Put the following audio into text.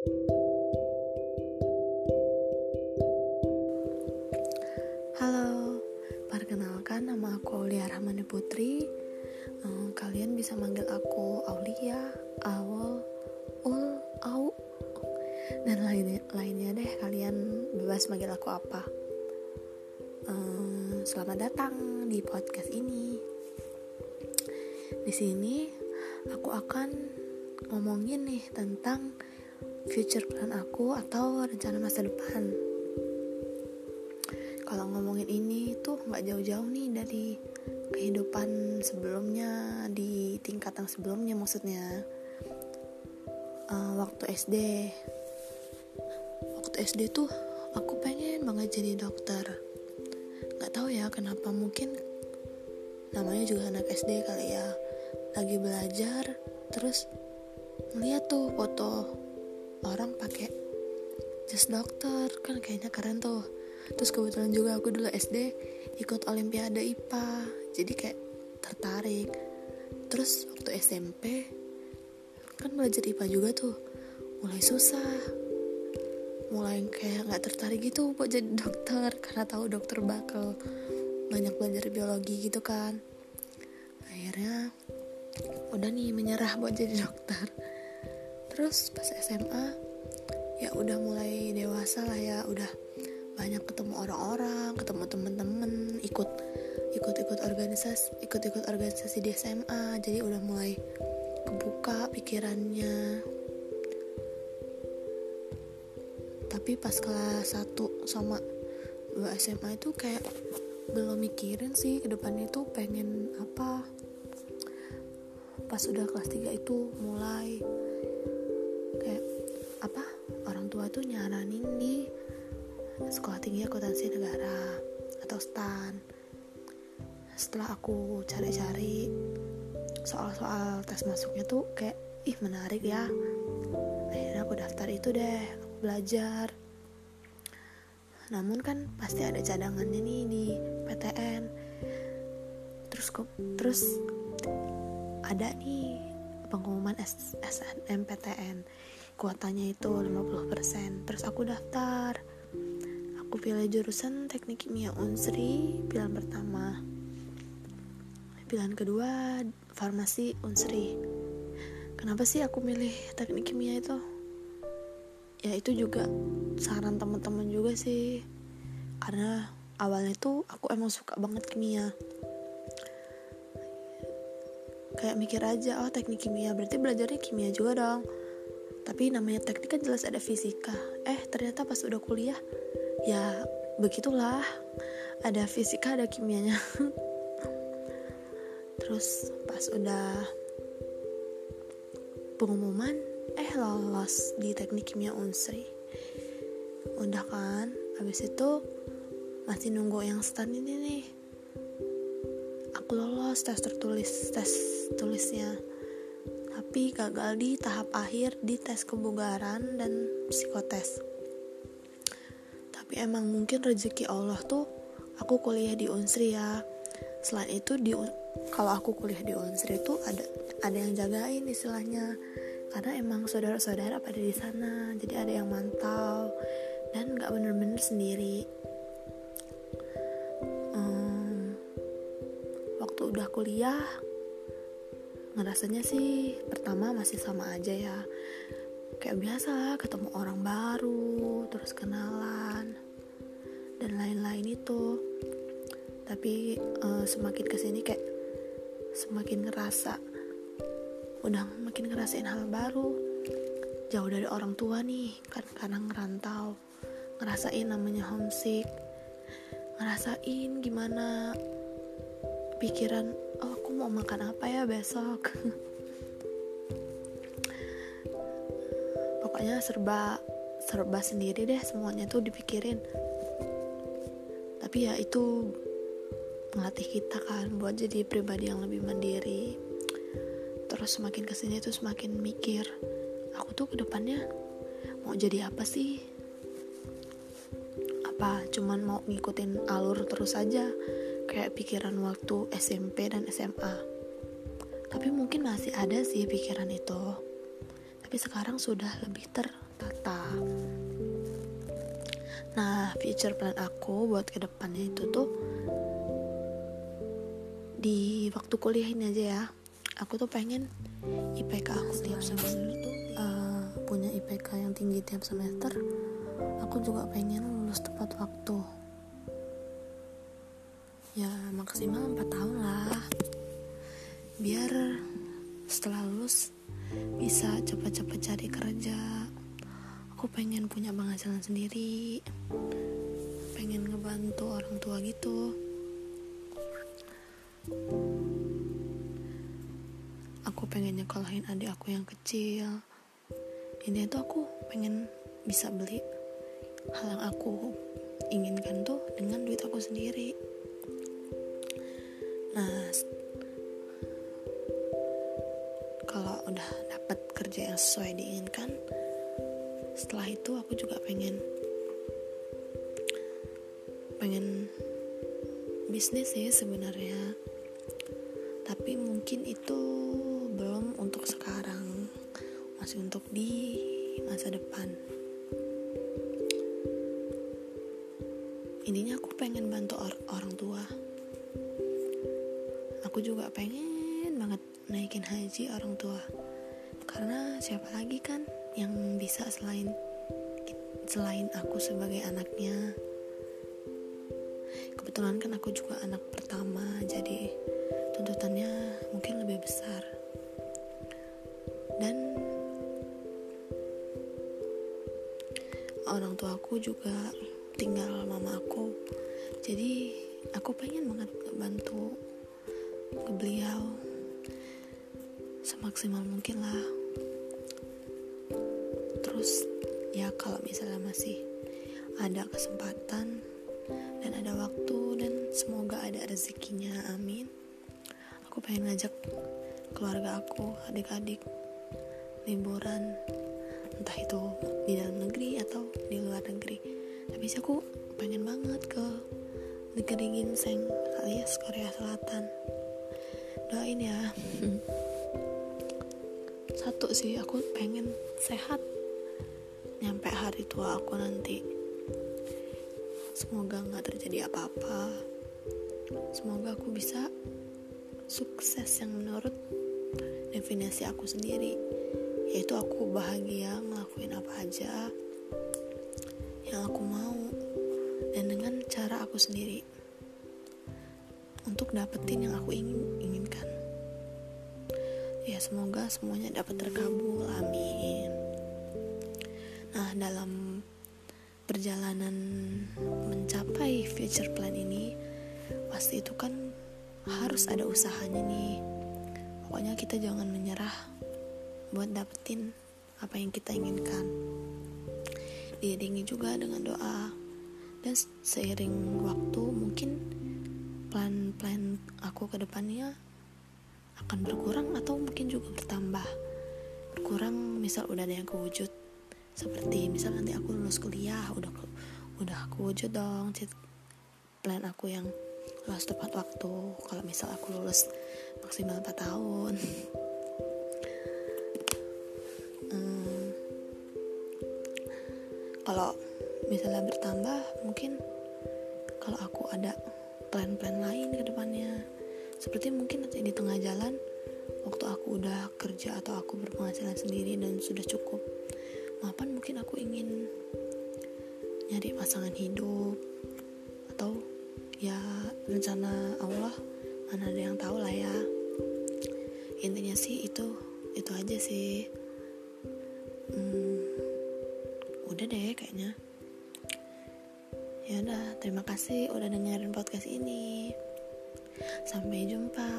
Halo, perkenalkan nama aku Aulia Rahmani Putri. Um, kalian bisa manggil aku Aulia, Aul, Ul, Au, dan lainnya, lainnya deh. Kalian bebas manggil aku apa. Um, selamat datang di podcast ini. Di sini aku akan ngomongin nih tentang future plan aku atau rencana masa depan. Kalau ngomongin ini tuh nggak jauh-jauh nih dari kehidupan sebelumnya di tingkat yang sebelumnya maksudnya uh, waktu SD. Waktu SD tuh aku pengen banget jadi dokter. Nggak tahu ya kenapa mungkin namanya juga anak SD kali ya. Lagi belajar terus ngeliat tuh foto orang pakai jas dokter kan kayaknya keren tuh. Terus kebetulan juga aku dulu SD ikut olimpiade IPA jadi kayak tertarik. Terus waktu SMP kan belajar IPA juga tuh mulai susah mulai kayak nggak tertarik gitu buat jadi dokter karena tahu dokter bakal banyak belajar biologi gitu kan. Akhirnya udah nih menyerah buat jadi dokter terus pas SMA ya udah mulai dewasa lah ya. Udah banyak ketemu orang-orang ketemu temen-temen ikut ikut ikut organisasi ikut ikut organisasi di SMA jadi udah mulai kebuka pikirannya. Tapi pas kelas 1 sama 2 SMA itu kayak belum mikirin sih ke depannya itu pengen apa. Pas udah kelas 3 itu mulai apa orang tua tuh nyaranin di sekolah tinggi akuntansi negara atau STAN. Setelah aku cari-cari soal-soal tes masuknya tuh kayak ih menarik ya. Akhirnya aku daftar itu deh aku belajar. Namun kan pasti ada cadangannya nih di PTN terus terus ada nih pengumuman SNMPTN kuotanya itu 50% terus aku daftar. Aku pilih jurusan teknik kimia unsri pilihan pertama. Pilihan kedua farmasi unsri. Kenapa sih aku milih teknik kimia itu? Ya itu juga saran teman-teman juga sih. Karena awalnya tuh aku emang suka banget kimia. Kayak mikir aja oh teknik kimia berarti belajarnya kimia juga dong tapi namanya teknik kan jelas ada fisika. Eh ternyata pas udah kuliah ya begitulah. Ada fisika ada kimianya. Terus pas udah pengumuman eh lolos di teknik kimia unsri. Udah kan? Habis itu masih nunggu yang stand ini nih. Aku lolos tes tertulis tes tulisnya tapi gagal di tahap akhir di tes kebugaran dan psikotes. Tapi emang mungkin rezeki Allah tuh aku kuliah di Unsri ya. Selain itu di kalau aku kuliah di Unsri itu ada ada yang jagain istilahnya. Karena emang saudara-saudara pada di sana jadi ada yang mantau dan nggak bener-bener sendiri. Hmm, waktu udah kuliah ngerasanya sih pertama masih sama aja ya. Kayak biasa ketemu orang baru terus kenalan dan lain-lain itu. Tapi uh, semakin ke sini kayak semakin ngerasa udah makin ngerasain hal baru. Jauh dari orang tua nih kan karena ngerantau ngerasain namanya homesick ngerasain gimana pikiran oh aku mau makan apa ya besok? Pokoknya serba serba sendiri deh semuanya tuh dipikirin. Tapi ya itu ngelatih kita kan buat jadi pribadi yang lebih mandiri. Terus semakin ke sini tuh semakin mikir aku tuh ke depannya mau jadi apa sih? Apa cuman mau ngikutin alur terus aja kayak pikiran waktu SMP dan SMA tapi mungkin masih ada sih pikiran itu. Tapi sekarang sudah lebih tertata. Nah future plan aku buat ke depannya itu tuh di waktu kuliah ini aja ya. Aku tuh pengen IPK aku tiap semester. tuh uh, punya IPK yang tinggi tiap semester. Aku juga pengen lulus tepat waktu ya maksimal 4 tahun lah. Biar setelah lulus bisa cepat-cepat cari kerja. Aku pengen punya penghasilan sendiri. Pengen ngebantu orang tua gitu. Aku pengen nyekolahin adik aku yang kecil. Ini tuh aku pengen bisa beli hal yang aku inginkan tuh dengan duit aku sendiri nah kalau udah dapat kerja yang sesuai diinginkan setelah itu aku juga pengen pengen bisnis sih sebenarnya. Tapi mungkin itu belum untuk sekarang masih untuk di masa depan. Intinya aku pengen bantu or orang tua aku juga pengen banget naikin haji orang tua. Karena siapa lagi kan yang bisa selain selain aku sebagai anaknya? Kebetulan kan aku juga anak pertama jadi tuntutannya mungkin lebih besar. Dan orang tua aku juga tinggal mama aku. Jadi aku pengen banget bantu ke beliau. Semaksimal mungkin lah. Terus ya kalau misalnya masih ada kesempatan dan ada waktu dan semoga ada rezekinya amin. Aku pengen ngajak keluarga aku adik-adik liburan. Entah itu di dalam negeri atau di luar negeri. Tapi sih aku pengen banget ke negeri ginseng alias Korea Selatan doain ya. Satu sih aku pengen sehat. Nyampe hari tua aku nanti. Semoga nggak terjadi apa-apa. Semoga aku bisa sukses yang menurut definisi aku sendiri. Yaitu aku bahagia ngelakuin apa aja yang aku mau dan dengan cara aku sendiri untuk dapetin yang aku ingin inginkan. Ya semoga semuanya dapat terkabul. Amin. Nah dalam perjalanan mencapai future plan ini pasti itu kan harus ada usahanya nih. Pokoknya kita jangan menyerah buat dapetin apa yang kita inginkan. Diiringi juga dengan doa. Dan seiring waktu mungkin plan-plan aku ke depannya akan berkurang atau mungkin juga bertambah? Berkurang misal udah ada yang kewujud. Seperti misal nanti aku lulus kuliah udah udah aku wujud dong plan aku yang lulus tepat waktu. Kalau misal aku lulus maksimal 4 tahun. Hmm, kalau misalnya bertambah mungkin kalau aku ada plan-plan lain ke depannya. Seperti mungkin nanti di tengah jalan waktu aku udah kerja atau aku berpenghasilan sendiri dan sudah cukup mapan mungkin aku ingin nyari pasangan hidup atau ya rencana Allah mana ada yang tahu lah ya. Intinya sih itu itu aja sih. Hmm, udah deh kayaknya ya udah terima kasih udah dengerin podcast ini. Sampai jumpa